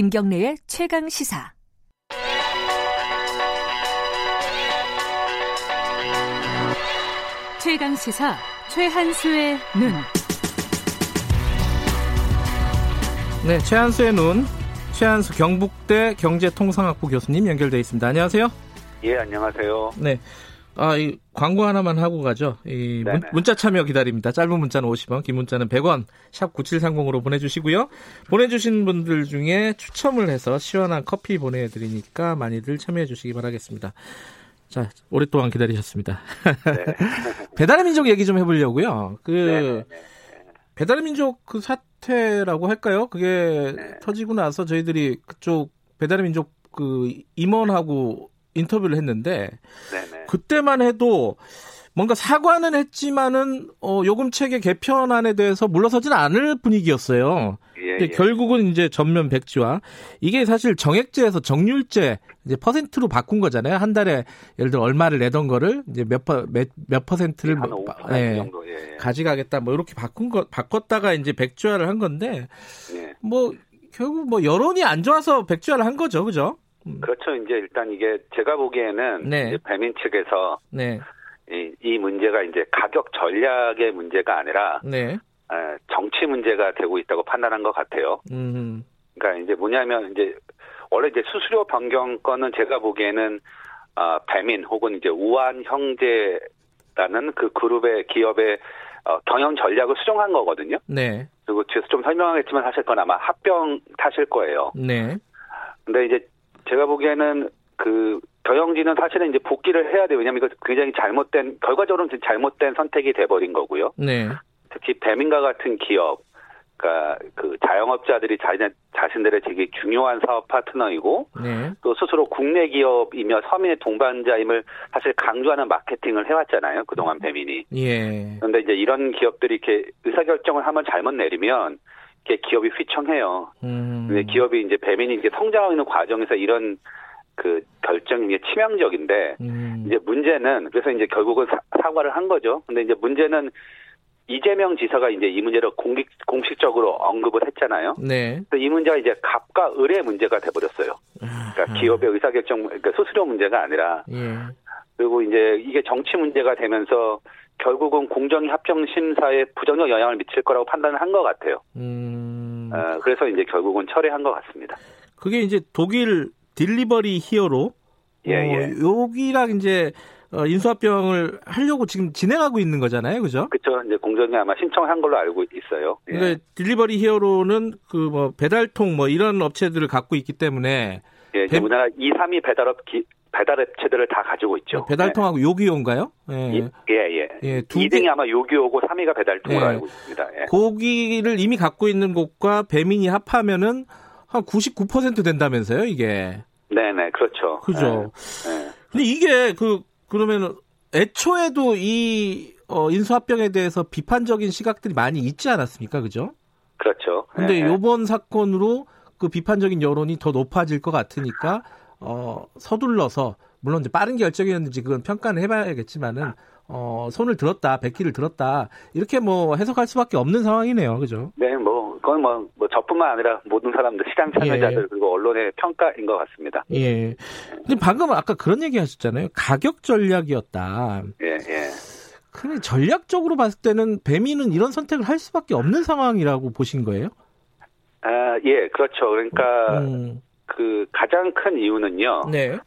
김경래의 최강 시사. 최강 시사 최한수의 눈. 네, 최한수의 눈. 최한수 경북대 경제통상학부 교수님 연결돼 있습니다. 안녕하세요. 예, 안녕하세요. 네. 아, 이 광고 하나만 하고 가죠. 이 문, 문자 참여 기다립니다. 짧은 문자는 50원, 긴 문자는 100원, 샵 9730으로 보내 주시고요. 보내 주신 분들 중에 추첨을 해서 시원한 커피 보내 드리니까 많이들 참여해 주시기 바라겠습니다. 자, 오랫동안 기다리셨습니다. 네. 배달의 민족 얘기 좀 해보려고요. 그, 네. 배달의 민족 그 사태라고 할까요? 그게 네. 터지고 나서 저희들이 그쪽 배달의 민족 그 임원하고 인터뷰를 했는데 네네. 그때만 해도 뭔가 사과는 했지만은 어, 요금 체계 개편안에 대해서 물러서지는 않을 분위기였어요. 예, 예. 결국은 이제 전면 백지화 이게 사실 정액제에서 정률제 이제 퍼센트로 바꾼 거잖아요. 한 달에 예를 들어 얼마를 내던 거를 이제 몇, 퍼, 몇, 몇 퍼센트를 뭐, 예, 예, 예, 가져가겠다 뭐 이렇게 바꾼 거 바꿨다가 이제 백지화를 한 건데 예. 뭐 결국 뭐 여론이 안 좋아서 백지화를 한 거죠, 그죠? 음. 그렇죠. 이제 일단 이게 제가 보기에는 네. 배민 측에서 네. 이, 이 문제가 이제 가격 전략의 문제가 아니라 네. 에, 정치 문제가 되고 있다고 판단한 것 같아요. 음. 그러니까 이제 뭐냐면 이제 원래 이제 수수료 변경 건은 제가 보기에는 아, 배민 혹은 이제 우한 형제라는 그 그룹의 기업의 어, 경영 전략을 수정한 거거든요. 네. 그리고 뒤에서 좀 설명하겠지만 사실 건 아마 합병 타실 거예요. 네. 근데 이제 제가 보기에는 그 경영진은 사실은 이제 복귀를 해야 돼요. 왜냐하면 이거 굉장히 잘못된 결과적으로는 잘못된 선택이 돼버린 거고요. 네. 특히 배민과 같은 기업, 그러니까 그 자영업자들이 자신 자신들의 되게 중요한 사업 파트너이고 네. 또 스스로 국내 기업이며 서민의 동반자임을 사실 강조하는 마케팅을 해왔잖아요. 그동안 배민이. 예. 그런데 이제 이런 기업들이 이렇게 의사결정을 한번 잘못 내리면 기업이 휘청해요. 음. 근데 기업이 이제 배민이 이제 성장하는 과정에서 이런 그 결정이 치명적인데 음. 이제 문제는 그래서 이제 결국은 사, 사과를 한 거죠. 근데 이제 문제는 이재명 지사가 이제 이 문제를 공식, 공식적으로 언급을 했잖아요. 네. 이 문제가 이제 갑과 을의 문제가 돼버렸어요. 그러니까 아. 기업의 의사결정, 그러니까 수수료 문제가 아니라. 예. 그리고 이제 이게 정치 문제가 되면서 결국은 공정위 합병 심사에 부정적 영향을 미칠 거라고 판단을 한 것 같아요. 음... 어, 그래서 이제 결국은 철회한 것 같습니다. 그게 이제 독일 딜리버리 히어로 예, 어, 예. 여기랑 이제 어, 인수합병을 하려고 지금 진행하고 있는 거잖아요, 그죠? 그렇죠. 이제 공정위 아마 신청한 걸로 알고 있어요. 예. 그러니까 딜리버리 히어로는 그 뭐 배달통 뭐 이런 업체들을 갖고 있기 때문에 예, 배... 우리나라 2, 3위 배달업 기, 배달 앱체들을 다 가지고 있죠. 네, 배달통하고 네. 요기요인가요? 예. 예, 예. 예 2등이 아마 요기요고 3위가 배달통으로 예. 알고 있습니다. 예. 고기를 이미 갖고 있는 곳과 배민이 합하면은 한 99% 된다면서요, 이게. 네네, 그렇죠. 그죠. 네. 근데 이게 그, 그러면 애초에도 이 어, 인수합병에 대해서 비판적인 시각들이 많이 있지 않았습니까? 그죠? 그렇죠. 근데 네. 요번 사건으로 그 비판적인 여론이 더 높아질 것 같으니까 어, 서둘러서 물론 이제 빠른 결정이었는지 그건 평가는 해봐야겠지만은 어, 손을 들었다, 백기를 들었다 이렇게 뭐 해석할 수밖에 없는 상황이네요, 그죠? 네, 뭐 그건 뭐, 뭐 저뿐만 아니라 모든 사람들 시장 참여자들 예. 그리고 언론의 평가인 것 같습니다. 예. 근데 방금 아까 그런 얘기하셨잖아요, 가격 전략이었다. 예, 예. 근데 전략적으로 봤을 때는 배민은 이런 선택을 할 수밖에 없는 상황이라고 보신 거예요? 아, 예, 그렇죠. 그러니까. 음. 그 가장 큰 이유는요. 네.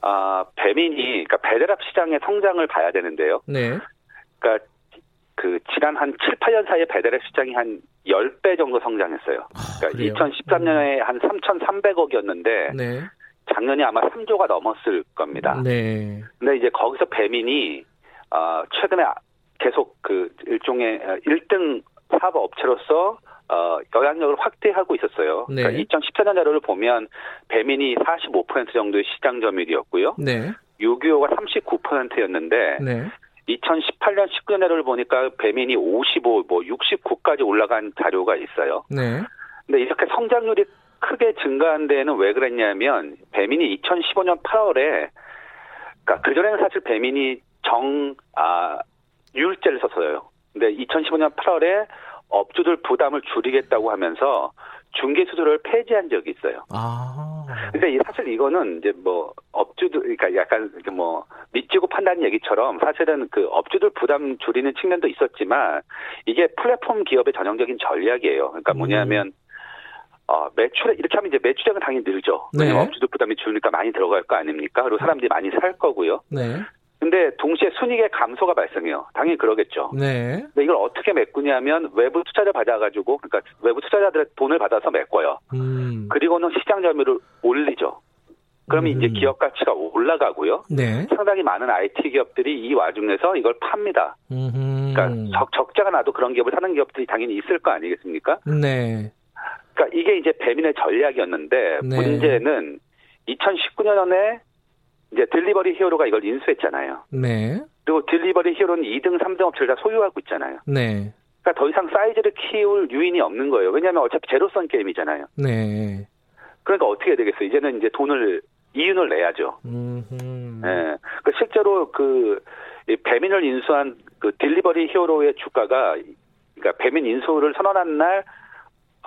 아, 배민이 그러니까 배달앱 시장의 성장을 봐야 되는데요. 네. 그러니까 그 지난 한 7, 8년 사이에 배달앱 시장이 한 10배 정도 성장했어요. 아, 그러니까 아, 2013년에 한 3,300억이었는데 네. 작년에 아마 3조가 넘었을 겁니다. 네. 근데 이제 거기서 배민이 어 최근에 계속 그 일종의 1등 사업 업체로서 어, 영향력을 확대하고 있었어요. 네. 그러니까 2014년 자료를 보면 배민이 45% 정도의 시장 점유율이었고요. 네. 6.25가 39%였는데 네. 2018년 19년 자료를 보니까 배민이 55, 뭐 69까지 올라간 자료가 있어요. 네. 근데 이렇게 성장률이 크게 증가한 데에는 왜 그랬냐면 배민이 2015년 8월에 그러니까 그전에는 사실 배민이 정 아, 유율제를 썼어요. 근데 2015년 8월에 업주들 부담을 줄이겠다고 하면서 중개 수수료를 폐지한 적이 있어요. 아. 근데 사실 이거는 이제 뭐 업주들 그러니까 약간 뭐 믿지고 판단 얘기처럼 사실은 그 업주들 부담 줄이는 측면도 있었지만 이게 플랫폼 기업의 전형적인 전략이에요. 그러니까 뭐냐면 음. 어, 매출에, 이렇게 하면 이제 매출액은 당연히 늘죠. 네. 업주들 부담이 줄니까 많이 들어갈 거 아닙니까? 그리고 사람들이 많이 살 거고요. 네. 근데 동시에 순이익의 감소가 발생해요. 당연히 그러겠죠. 네. 근데 이걸 어떻게 메꾸냐면 외부 투자자 받아가지고, 그러니까 외부 투자자들의 돈을 받아서 메꿔요. 음. 그리고는 시장 점유율을 올리죠. 그러면 음. 이제 기업 가치가 올라가고요. 네. 상당히 많은 IT 기업들이 이 와중에서 이걸 팝니다. 음흠. 그러니까 적, 적자가 나도 그런 기업을 사는 기업들이 당연히 있을 거 아니겠습니까? 네. 그러니까 이게 이제 배민의 전략이었는데 네. 문제는 2019년에 이제 딜리버리 히어로가 이걸 인수했잖아요. 네. 그리고 딜리버리 히어로는 2등, 3등 업체를 다 소유하고 있잖아요. 네. 그러니까 더 이상 사이즈를 키울 유인이 없는 거예요. 왜냐하면 어차피 제로섬 게임이잖아요. 네. 그러니까 어떻게 해야 되겠어요? 이제는 이제 돈을 이윤을 내야죠. 음. 예. 그 실제로 그 배민을 인수한 그 딜리버리 히어로의 주가가 그러니까 배민 인수를 선언한 날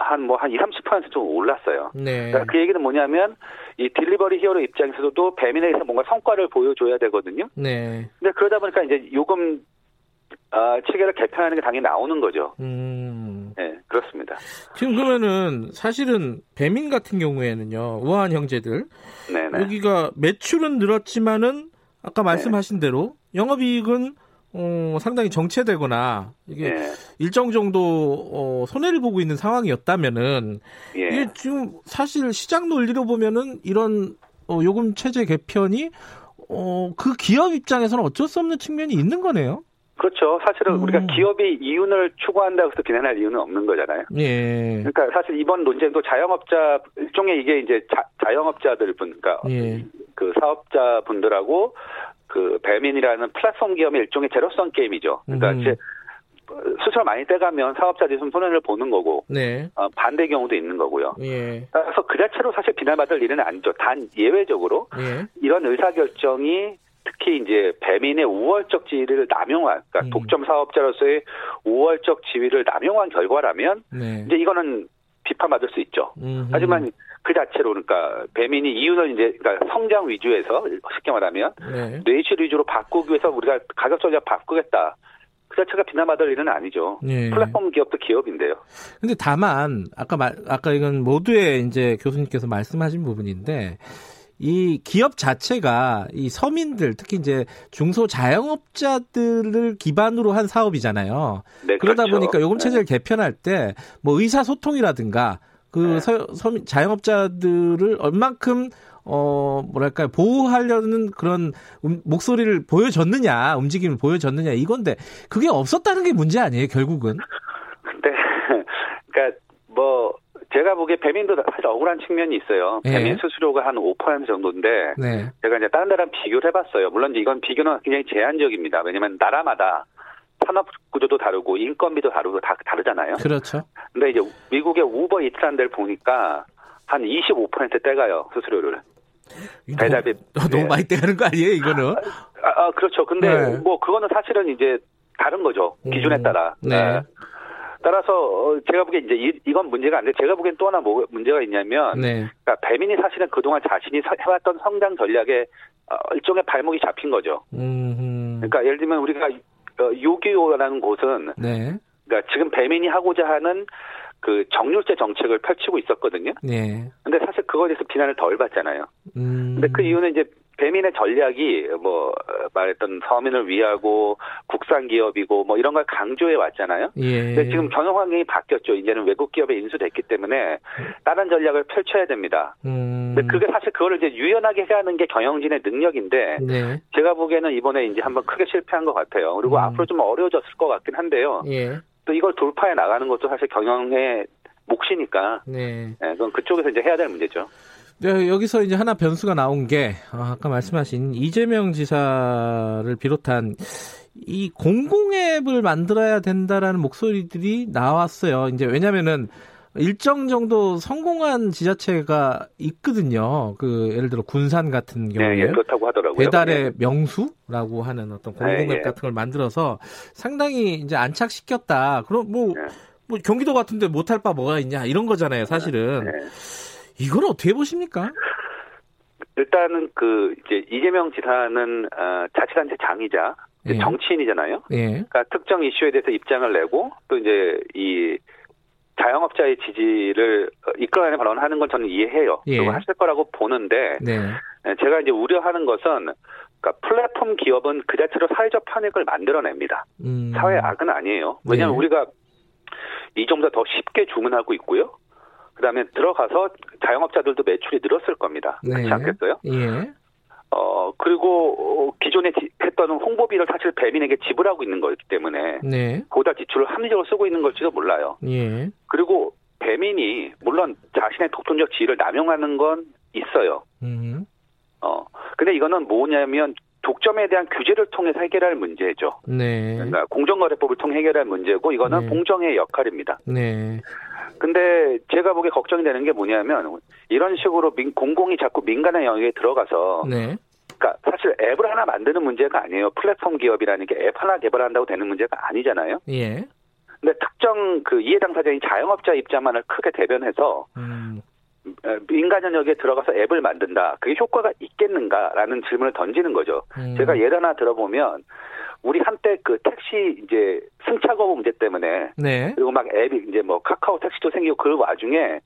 한 뭐 한 2, 30%좀 올랐어요. 네. 그러니까 그 얘기는 뭐냐면 이 딜리버리 히어로 입장에서도 배민에서 뭔가 성과를 보여줘야 되거든요. 네. 근데 그러다 보니까 이제 요금 아, 체계를 개편하는 게 당연히 나오는 거죠. 음. 네, 그렇습니다. 지금 그러면은 사실은 배민 같은 경우에는요, 우아한 형제들. 네네. 여기가 매출은 늘었지만은 아까 말씀하신 네. 대로 영업이익은 어, 상당히 정체되거나 이게 예. 일정 정도 어, 손해를 보고 있는 상황이었다면은 예. 이게 지금 사실 시장 논리로 보면은 이런 어, 요금 체제 개편이 어, 그 기업 입장에서는 어쩔 수 없는 측면이 있는 거네요. 그렇죠. 사실은 음. 우리가 기업이 이윤을 추구한다고 해서 비난할 이유는 없는 거잖아요. 예. 그러니까 사실 이번 논쟁도 자영업자 일종의 이게 이제 자, 영업자들 분, 그러니까 예. 그 사업자 분들하고 그 배민이라는 플랫폼 기업의 일종의 제로성 게임이죠. 그러니까 음. 이제 수출 많이 떼가면 사업자들이 좀 손해를 보는 거고 네. 어, 반대 경우도 있는 거고요. 예. 그래서 그 자체로 사실 비난받을 일은 아니죠. 단 예외적으로 예. 이런 의사결정이 특히 이제 배민의 우월적 지위를 남용한, 그러니까 음. 독점 사업자로서의 우월적 지위를 남용한 결과라면 네. 이제 이거는 비판받을 수 있죠. 음흠. 하지만 그 자체로 그러니까 배민이 이윤을 이제 그러니까 성장 위주에서 쉽게 말하면 네. 뇌실 위주로 바꾸기 위해서 우리가 가격 전략 바꾸겠다. 그 자체가 비난받을 일은 아니죠. 네. 플랫폼 기업도 기업인데요. 근데 다만 아까 말 아까 이건 모두의 이제 교수님께서 말씀하신 부분인데 이 기업 자체가 이 서민들 특히 이제 중소 자영업자들을 기반으로 한 사업이잖아요. 네, 그러다 그렇죠. 보니까 요금 체제를 네. 개편할 때 뭐 의사 소통이라든가 그 네. 서, 서민 자영업자들을 얼만큼 어 뭐랄까요 보호하려는 그런 음, 목소리를 보여줬느냐 움직임을 보여줬느냐 이건데 그게 없었다는 게 문제 아니에요 결국은. 근데 그러니까 뭐 제가 보기에 배민도 사실 억울한 측면이 있어요. 예. 배민 수수료가 한 5% 정도인데 네. 제가 이제 다른 나라랑 비교를 해봤어요. 물론 이건 비교는 굉장히 제한적입니다. 왜냐하면 나라마다 산업 구조도 다르고 인건비도 다르고 다 다르잖아요. 그렇죠. 근데 이제 미국의 우버 이트라는 데를 보니까 한 25% 떼가요 수수료를. 배달비 너무 네. 많이 떼가는 거 아니에요 이거는? 아, 아 그렇죠. 근데 네. 뭐 그거는 사실은 이제 다른 거죠 기준에 음. 따라. 네. 네. 따라서 어, 제가 보기엔 이제 이, 건 문제가 안 돼. 제가 보기엔 또 하나 뭐 문제가 있냐면, 네. 그러니까 배민이 사실은 그동안 자신이 해왔던 성장 전략에 어, 일종의 발목이 잡힌 거죠. 음흠. 그러니까 예를 들면 우리가 어, 요기요라는 곳은, 네. 그러니까 지금 배민이 하고자 하는 그 정률제 정책을 펼치고 있었거든요. 네. 근데 사실 그거에 대해서 비난을 덜 받잖아요. 음. 근데 그 이유는 이제 배민의 전략이 뭐 말했던 서민을 위하고 국산 기업이고 뭐 이런 걸 강조해 왔잖아요. 예. 근데 지금 경영 환경이 바뀌었죠. 이제는 외국 기업에 인수됐기 때문에 다른 전략을 펼쳐야 됩니다. 음. 근데 그게 사실 그거를 이제 유연하게 해야 하는 게 경영진의 능력인데 네. 제가 보기에는 이번에 이제 한번 크게 실패한 것 같아요. 그리고 음. 앞으로 좀 어려워졌을 것 같긴 한데요. 예. 또 이걸 돌파해 나가는 것도 사실 경영의 몫이니까 네. 네, 그건 그쪽에서 이제 해야 될 문제죠. 네, 여기서 이제 하나 변수가 나온 게 아, 아까 말씀하신 이재명 지사를 비롯한 이 공공앱을 만들어야 된다라는 목소리들이 나왔어요. 이제 왜냐면은 일정 정도 성공한 지자체가 있거든요. 그 예를 들어 군산 같은 경우에 네, 예, 그렇다고 하더라고요. 배달의 네. 명수라고 하는 어떤 공공앱 네, 예. 같은 걸 만들어서 상당히 이제 안착시켰다. 그럼 뭐, 네. 뭐 경기도 같은데 못할 바 뭐가 있냐 이런 거잖아요, 사실은. 네. 이걸 어떻게 보십니까? 일단은 그 이제 이재명 지사는 어, 자치단체 장이자 예. 정치인이잖아요. 예. 그러니까 특정 이슈에 대해서 입장을 내고 또 이제 이 자영업자의 지지를 이끌어내는 발언을 하는 건 저는 이해해요. 예. 그리고 하실 거라고 보는데 네. 예, 제가 이제 우려하는 것은 그러니까 플랫폼 기업은 그 자체로 사회적 편익을 만들어냅니다. 음. 사회 악은 아니에요. 왜냐하면 네. 우리가 이 정도 더 쉽게 주문하고 있고요. 그다음에 들어가서 자영업자들도 매출이 늘었을 겁니다. 그렇지 네. 않겠어요? 예. 어 그리고 기존에 했던 홍보비를 사실 배민에게 지불하고 있는 거기 때문에 네. 보다 지출을 합리적으로 쓰고 있는 걸지도 몰라요. 예. 그리고 배민이 물론 자신의 독점적 지위를 남용하는 건 있어요. 음. 어 근데 이거는 뭐냐면 독점에 대한 규제를 통해서 해결할 문제죠. 네. 그러니까 공정거래법을 통해 해결할 문제고 이거는 네. 공정의 역할입니다. 네. 근데 제가 보기에 걱정이 되는 게 뭐냐면 이런 식으로 민, 공공이 자꾸 민간의 영역에 들어가서 네. 그러니까 사실 앱을 하나 만드는 문제가 아니에요. 플랫폼 기업이라는 게 앱 하나 개발한다고 되는 문제가 아니잖아요. 예. 근데 특정 그 이해 당사자인 자영업자 입장만을 크게 대변해서 음. 민간 영역에 들어가서 앱을 만든다. 그게 효과가 있겠는가라는 질문을 던지는 거죠. 음. 제가 예를 하나 들어보면 우리 한때 그 택시 이제 승차 거부 문제 때문에 네. 그리고 막 앱이 이제 뭐 카카오 택시도 생기고 그 와중에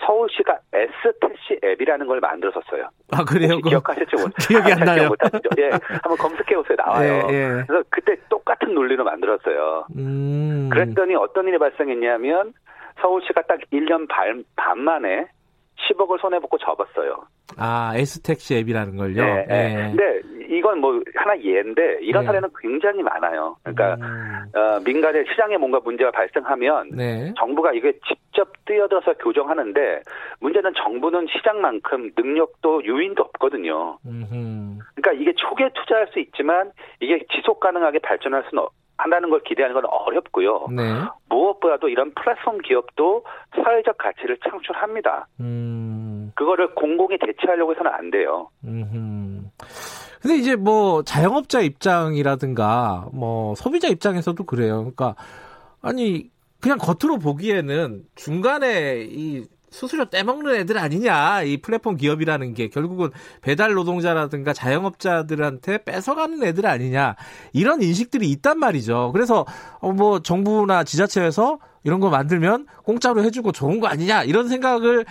서울시가 S 택시 앱이라는 걸 만들었었어요. 아 그래요? 기억하실지 모르 기억이 안 나요. 못하시죠? 예, 한번 검색해 보세요. 나와요. 예, 예. 그래서 그때 똑같은 논리로 만들었어요. 음. 그랬더니 어떤 일이 발생했냐면 서울시가 딱 1년 반, 반 만에 10억을 손해보고 접었어요. 아, S택시 앱이라는 걸요? 네. 네. 근데 이건 뭐 하나 예인데 이런 네. 사례는 굉장히 많아요. 그러니까 음. 어, 민간의 시장에 뭔가 문제가 발생하면 네. 정부가 이게 직접 뛰어들어서 교정하는데 문제는 정부는 시장만큼 능력도 유인도 없거든요. 음흠. 그러니까 이게 초기에 투자할 수 있지만 이게 지속 가능하게 발전할 수는 한다는 걸 기대하는 건 어렵고요. 네. 무엇보다도 이런 플랫폼 기업도 사회적 가치를 창출합니다. 음. 그거를 공공이 대체하려고 해서는 안 돼요. 음. 근데 이제 뭐 자영업자 입장이라든가 뭐 소비자 입장에서도 그래요. 그러니까 아니 그냥 겉으로 보기에는 중간에 이 수수료 떼먹는 애들 아니냐. 이 플랫폼 기업이라는 게 결국은 배달 노동자라든가 자영업자들한테 뺏어가는 애들 아니냐. 이런 인식들이 있단 말이죠. 그래서 어, 뭐 정부나 지자체에서 이런 거 만들면 공짜로 해주고 좋은 거 아니냐. 이런 생각을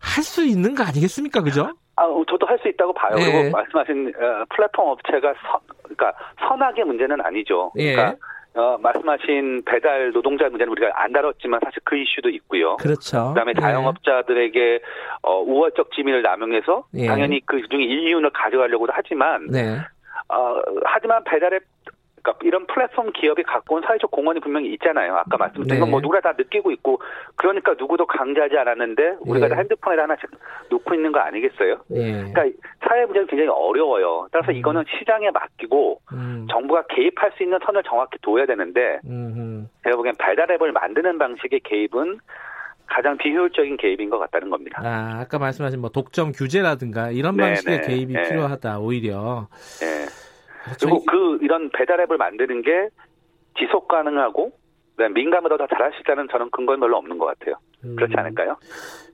할 수 있는 거 아니겠습니까? 그죠? 아, 저도 할 수 있다고 봐요. 네. 그리고 말씀하신 어, 플랫폼 업체가 선, 그러니까 선악의 문제는 아니죠. 예. 그러니까 어, 말씀하신 배달 노동자 문제는 우리가 안 다뤘지만 사실 그 이슈도 있고요. 그렇죠. 그다음에 네. 자영업자들에게 어, 우월적 지위를 남용해서 예. 당연히 그 중에 일리윤을 가져가려고도 하지만 네. 어, 하지만 배달앱 그러니까 이런 플랫폼 기업이 갖고 온 사회적 공헌이 분명히 있잖아요. 아까 말씀드린 네. 건뭐 누구나 다 느끼고 있고 그러니까 누구도 강제하지 않았는데 우리가 네. 핸드폰에 하나씩 놓고 있는 거 아니겠어요? 네. 그러니까 사회 문제는 굉장히 어려워요. 따라서 음. 이거는 시장에 맡기고 음. 정부가 개입할 수 있는 선을 정확히 둬야 되는데 음흠. 제가 보기엔 발달 앱을 만드는 방식의 개입은 가장 비효율적인 개입인 것 같다는 겁니다. 아, 아까 말씀하신 뭐 독점 규제라든가 이런 네네. 방식의 네. 개입이 네. 필요하다 오히려. 네. 그리고 그 이런 배달앱을 만드는 게 지속 가능하고 민감보다 더 잘할 수 있다는 저는 근거는 별로 없는 것 같아요. 그렇지 음. 않을까요?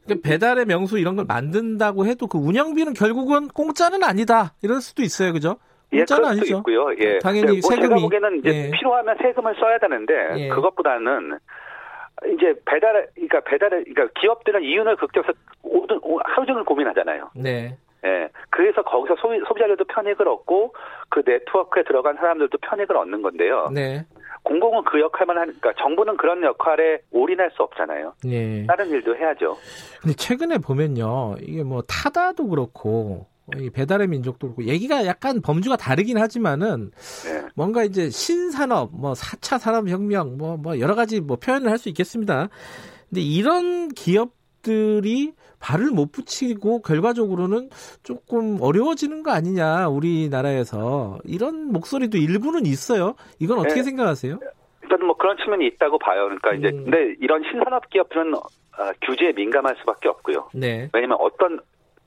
그러니까 배달의 명수 이런 걸 만든다고 해도 그 운영비는 결국은 공짜는 아니다. 이럴 수도 있어요, 그죠? 예, 공짜는 예, 아니죠. 있고요. 예. 당연히 뭐 세금이. 제가 보기에는 이제 예. 필요하면 세금을 써야 되는데 예. 그것보다는 이제 배달, 그러니까 배달, 그러니까 기업들은 이윤을 극대화해서 하루 종일 고민하잖아요. 네. 예. 그래서 거기서 소비, 소비자들도 편익을 얻고 그 네트워크에 들어간 사람들도 편익을 얻는 건데요. 네. 공공은 그 역할만 하니까 정부는 그런 역할에 올인할 수 없잖아요. 네. 다른 일도 해야죠. 근데 최근에 보면요. 이게 뭐 타다도 그렇고 이 배달의 민족도 그렇고 얘기가 약간 범주가 다르긴 하지만은 네. 뭔가 이제 신산업 뭐 4차 산업혁명 뭐뭐 뭐 여러 가지 뭐 표현을 할 수 있겠습니다. 근데 이런 기업 들이 발을 못 붙이고 결과적으로는 조금 어려워지는 거 아니냐 우리나라에서 이런 목소리도 일부는 있어요. 이건 어떻게 네. 생각하세요? 일단 뭐 그런 측면이 있다고 봐요. 그러니까 이제 근데 이런 신산업 기업들은 어, 규제에 민감할 수밖에 없고요. 네. 왜냐면 어떤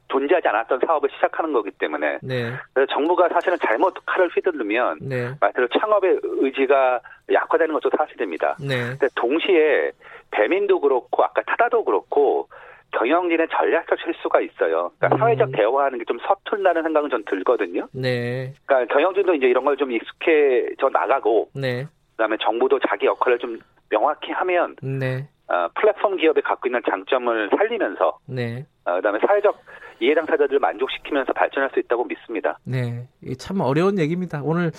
존재하지 않았던 사업을 시작하는 거기 때문에 네. 그래서 정부가 사실은 잘못 칼을 휘두르면 네. 말대로 창업의 의지가 약화되는 것도 사실입니다. 네. 근데 동시에 배민도 그렇고 아까 타다도 그렇고 경영진의 전략적 실수가 있어요. 그러니까 음. 사회적 대화하는 게 좀 서툴다는 생각은 전 들거든요. 네. 그러니까 경영진도 이제 이런 걸 좀 익숙해져 나가고, 네. 그다음에 정부도 자기 역할을 좀 명확히 하면, 네. 어, 플랫폼 기업이 갖고 있는 장점을 살리면서, 네. 어, 그다음에 사회적 이해 당사자들을 만족시키면서 발전할 수 있다고 믿습니다. 네, 참 어려운 얘기입니다. 오늘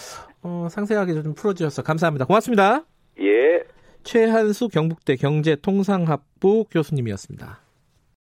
어, 상세하게 좀 풀어주셔서 감사합니다. 고맙습니다. 예. 최한수 경북대 경제통상학부 교수님이었습니다.